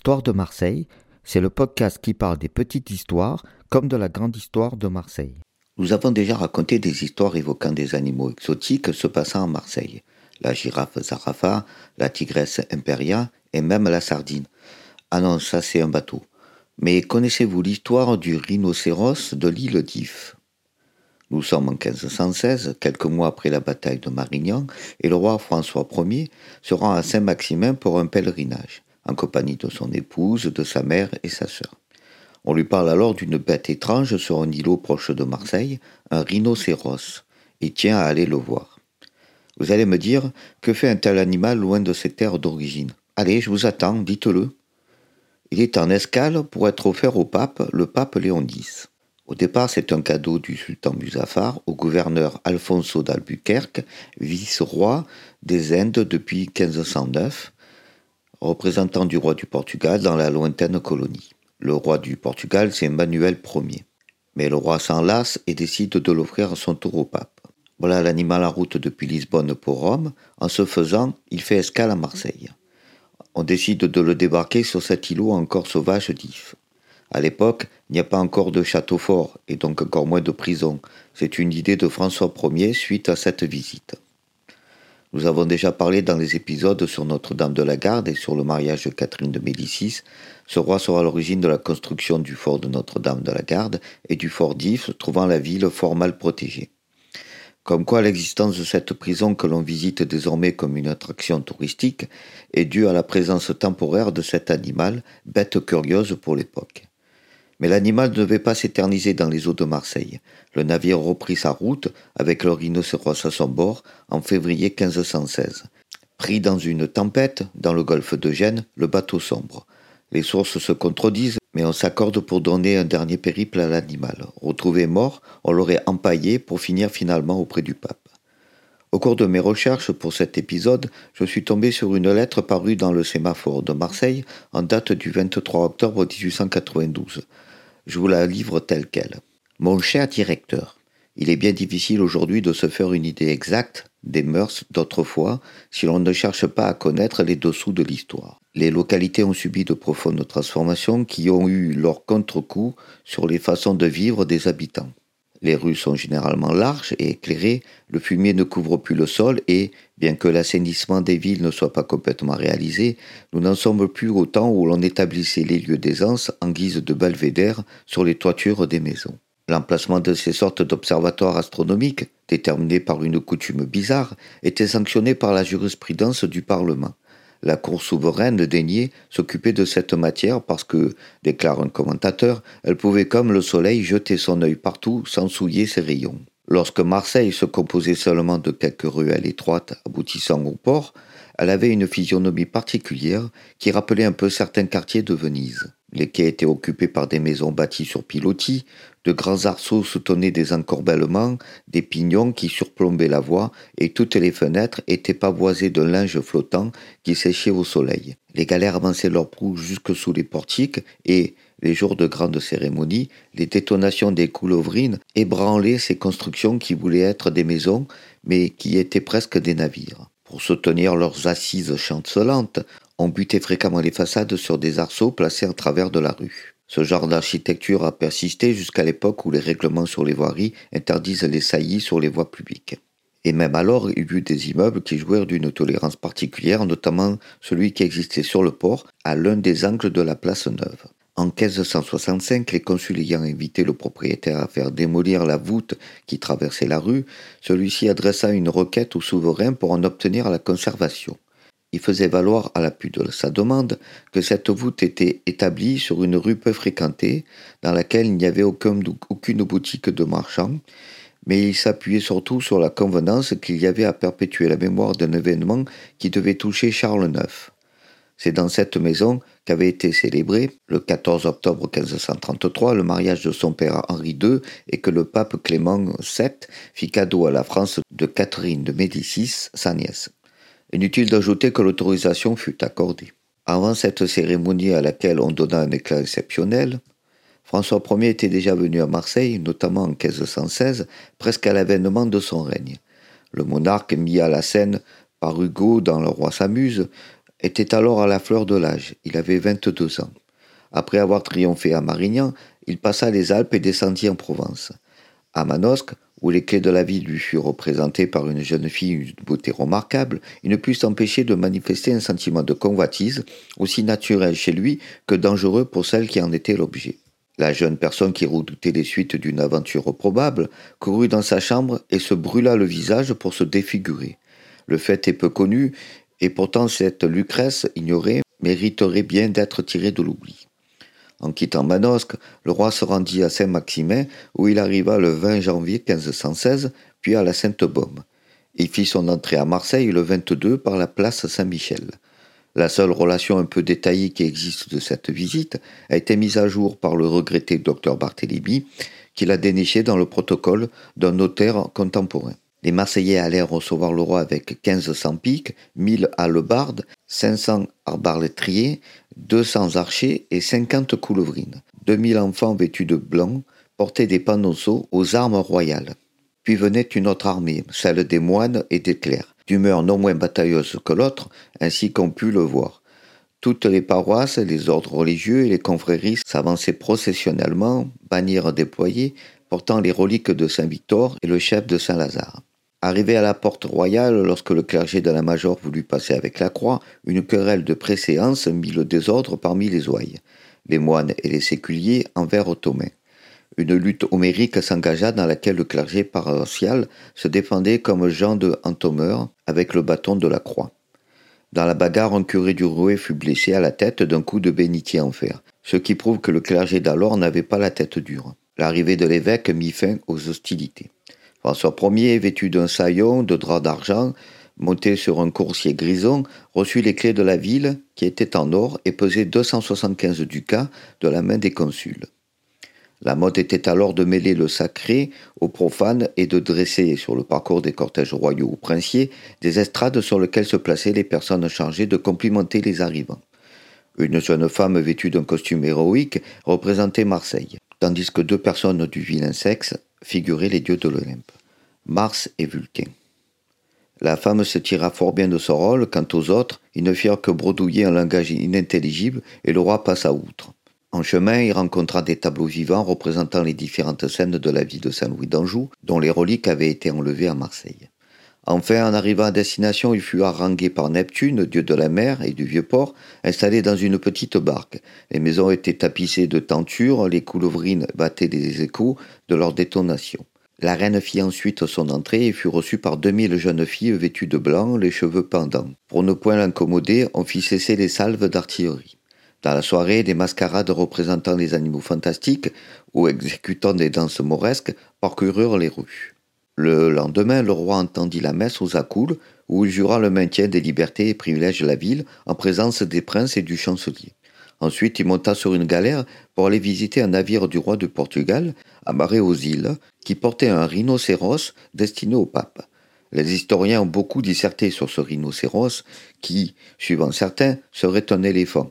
Histoire de Marseille, c'est le podcast qui parle des petites histoires comme de la grande histoire de Marseille. Nous avons déjà raconté des histoires évoquant des animaux exotiques se passant à Marseille. La girafe Zarafa, la tigresse Imperia et même la sardine. Ah non, ça c'est un bateau. Mais connaissez-vous l'histoire du rhinocéros de l'île d'If? Nous sommes en 1516, quelques mois après la bataille de Marignan, et le roi François Ier se rend à Saint-Maximin pour un pèlerinage en compagnie de son épouse, de sa mère et sa sœur. On lui parle alors d'une bête étrange sur un îlot proche de Marseille, un rhinocéros, et tient à aller le voir. Vous allez me dire, que fait un tel animal loin de ses terres d'origine? Allez, je vous attends, dites-le. Il est en escale pour être offert au pape, le pape Léon X. Au départ, c'est un cadeau du sultan Muzaffar au gouverneur Alfonso d'Albuquerque, vice-roi des Indes depuis 1509, représentant du roi du Portugal dans la lointaine colonie. Le roi du Portugal, c'est Manuel Ier. Mais le roi s'en lasse et décide de l'offrir à son tour au pape. Voilà l'animal en route depuis Lisbonne pour Rome. En ce faisant, il fait escale à Marseille. On décide de le débarquer sur cet îlot encore sauvage d'If. À l'époque, il n'y a pas encore de château fort et donc encore moins de prison. C'est une idée de François Ier suite à cette visite. Nous avons déjà parlé dans les épisodes sur Notre-Dame de la Garde et sur le mariage de Catherine de Médicis. Ce roi sera l'origine de la construction du fort de Notre-Dame de la Garde et du fort d'If, trouvant la ville fort mal protégée. Comme quoi l'existence de cette prison que l'on visite désormais comme une attraction touristique est due à la présence temporaire de cet animal, bête curieuse pour l'époque. Mais l'animal ne devait pas s'éterniser dans les eaux de Marseille. Le navire reprit sa route avec le rhinocéros à son bord en février 1516. Pris dans une tempête dans le golfe de Gênes, le bateau sombre. Les sources se contredisent, mais on s'accorde pour donner un dernier périple à l'animal. Retrouvé mort, on l'aurait empaillé pour finir finalement auprès du pape. Au cours de mes recherches pour cet épisode, je suis tombé sur une lettre parue dans le sémaphore de Marseille en date du 23 octobre 1892. Je vous la livre telle qu'elle. Mon cher directeur, il est bien difficile aujourd'hui de se faire une idée exacte des mœurs d'autrefois si l'on ne cherche pas à connaître les dessous de l'histoire. Les localités ont subi de profondes transformations qui ont eu leur contre-coup sur les façons de vivre des habitants. Les rues sont généralement larges et éclairées, le fumier ne couvre plus le sol et, bien que l'assainissement des villes ne soit pas complètement réalisé, nous n'en sommes plus au temps où l'on établissait les lieux d'aisance en guise de belvédère sur les toitures des maisons. L'emplacement de ces sortes d'observatoires astronomiques, déterminés par une coutume bizarre, était sanctionné par la jurisprudence du Parlement. La Cour souveraine daignait s'occuper de cette matière parce que, déclare un commentateur, elle pouvait comme le soleil jeter son œil partout sans souiller ses rayons. Lorsque Marseille se composait seulement de quelques ruelles étroites aboutissant au port, elle avait une physionomie particulière qui rappelait un peu certains quartiers de Venise. Les quais étaient occupés par des maisons bâties sur pilotis, de grands arceaux soutenaient des encorbellements, des pignons qui surplombaient la voie, et toutes les fenêtres étaient pavoisées d'un linge flottant qui séchait au soleil. Les galères avançaient leurs proues jusque sous les portiques, et, les jours de grandes cérémonies, les détonations des coulevrines ébranlaient ces constructions qui voulaient être des maisons, mais qui étaient presque des navires. Pour soutenir leurs assises chancelantes, on butait fréquemment les façades sur des arceaux placés à travers de la rue. Ce genre d'architecture a persisté jusqu'à l'époque où les règlements sur les voiries interdisent les saillies sur les voies publiques. Et même alors, il y eut des immeubles qui jouèrent d'une tolérance particulière, notamment celui qui existait sur le port, à l'un des angles de la place Neuve. En 1565, les consuls ayant invité le propriétaire à faire démolir la voûte qui traversait la rue, celui-ci adressa une requête au souverain pour en obtenir la conservation. Il faisait valoir à l'appui de sa demande que cette voûte était établie sur une rue peu fréquentée, dans laquelle il n'y avait aucune boutique de marchands, mais il s'appuyait surtout sur la convenance qu'il y avait à perpétuer la mémoire d'un événement qui devait toucher Charles IX. C'est dans cette maison qu'avait été célébré, le 14 octobre 1533, le mariage de son père Henri II et que le pape Clément VII fit cadeau à la France de Catherine de Médicis, sa nièce. Inutile d'ajouter que l'autorisation fut accordée. Avant cette cérémonie à laquelle on donna un éclat exceptionnel, François Ier était déjà venu à Marseille, notamment en 1516, presque à l'avènement de son règne. Le monarque mis à la scène par Hugo dans Le Roi s'amuse était alors à la fleur de l'âge. Il avait 22 ans. Après avoir triomphé à Marignan, il passa les Alpes et descendit en Provence. À Manosque, où les clés de la ville lui furent représentées par une jeune fille d'une beauté remarquable, il ne put s'empêcher de manifester un sentiment de convoitise, aussi naturel chez lui que dangereux pour celle qui en était l'objet. La jeune personne qui redoutait les suites d'une aventure probable courut dans sa chambre et se brûla le visage pour se défigurer. Le fait est peu connu, et pourtant cette Lucrèce ignorée mériterait bien d'être tirée de l'oubli. En quittant Manosque, le roi se rendit à Saint-Maximin, où il arriva le 20 janvier 1516, puis à la Sainte-Baume. Il fit son entrée à Marseille le 22 par la place Saint-Michel. La seule relation un peu détaillée qui existe de cette visite a été mise à jour par le regretté docteur Barthélemy, qui l'a déniché dans le protocole d'un notaire contemporain. Les Marseillais allèrent recevoir le roi avec 1500 piques, 1000 hallebardes, 500 arbalétriers, 200 archers et 50 coulevrines. 2000 enfants vêtus de blanc portaient des panonceaux aux armes royales. Puis venait une autre armée, celle des moines et des clercs, d'humeur non moins batailleuse que l'autre, ainsi qu'on put le voir. Toutes les paroisses, les ordres religieux et les confréries s'avançaient processionnellement, bannières déployées, portant les reliques de Saint-Victor et le chef de Saint-Lazare. Arrivé à la porte royale, lorsque le clergé de la Major voulut passer avec la croix, une querelle de préséance mit le désordre parmi les ouailles. Les moines et les séculiers envers ottomans. Une lutte homérique s'engagea dans laquelle le clergé paroissial se défendait comme Jean de Antomeur avec le bâton de la croix. Dans la bagarre, un curé du Rouet fut blessé à la tête d'un coup de bénitier en fer, ce qui prouve que le clergé d'alors n'avait pas la tête dure. L'arrivée de l'évêque mit fin aux hostilités. François Ier, vêtu d'un saillon de drap d'argent, monté sur un coursier grison, reçut les clés de la ville, qui était en or et pesait 275 ducats de la main des consuls. La mode était alors de mêler le sacré au profane et de dresser sur le parcours des cortèges royaux ou princiers des estrades sur lesquelles se plaçaient les personnes chargées de complimenter les arrivants. Une jeune femme vêtue d'un costume héroïque représentait Marseille, tandis que deux personnes du vilain sexe figuraient les dieux de l'Olympe, Mars et Vulcain. La femme se tira fort bien de son rôle, quant aux autres, ils ne firent que bredouiller un langage inintelligible et le roi passa outre. En chemin, il rencontra des tableaux vivants représentant les différentes scènes de la vie de Saint-Louis d'Anjou, dont les reliques avaient été enlevées à Marseille. Enfin, en arrivant à destination, il fut harangué par Neptune, dieu de la mer et du vieux port, installé dans une petite barque. Les maisons étaient tapissées de tentures, les coulevrines battaient des échos de leur détonation. La reine fit ensuite son entrée et fut reçue par deux mille jeunes filles vêtues de blanc, les cheveux pendants. Pour ne point l'incommoder, on fit cesser les salves d'artillerie. Dans la soirée, des mascarades représentant les animaux fantastiques ou exécutant des danses mauresques parcoururent les rues. Le lendemain, le roi entendit la messe aux accoules, où il jura le maintien des libertés et privilèges de la ville en présence des princes et du chancelier. Ensuite, il monta sur une galère pour aller visiter un navire du roi de Portugal, amarré aux îles, qui portait un rhinocéros destiné au pape. Les historiens ont beaucoup disserté sur ce rhinocéros, qui, suivant certains, serait un éléphant.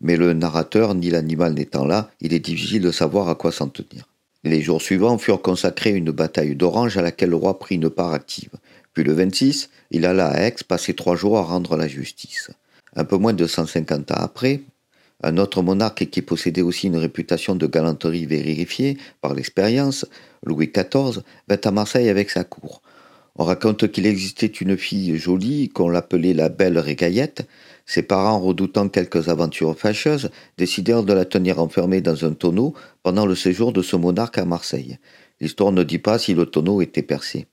Mais le narrateur ni l'animal n'étant là, il est difficile de savoir à quoi s'en tenir. Les jours suivants furent consacrés à une bataille d'Orange à laquelle le roi prit une part active. Puis le 26, il alla à Aix passer trois jours à rendre la justice. Un peu moins de 150 ans après, un autre monarque qui possédait aussi une réputation de galanterie vérifiée par l'expérience, Louis XIV, vint à Marseille avec sa cour. On raconte qu'il existait une fille jolie qu'on l'appelait la belle Régaillette, ses parents, redoutant quelques aventures fâcheuses, décidèrent de la tenir enfermée dans un tonneau pendant le séjour de ce monarque à Marseille. L'histoire ne dit pas si le tonneau était percé.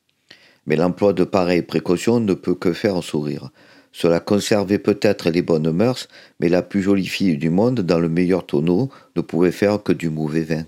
Mais l'emploi de pareilles précautions ne peut que faire sourire. Cela conservait peut-être les bonnes mœurs, mais la plus jolie fille du monde, dans le meilleur tonneau, ne pouvait faire que du mauvais vin.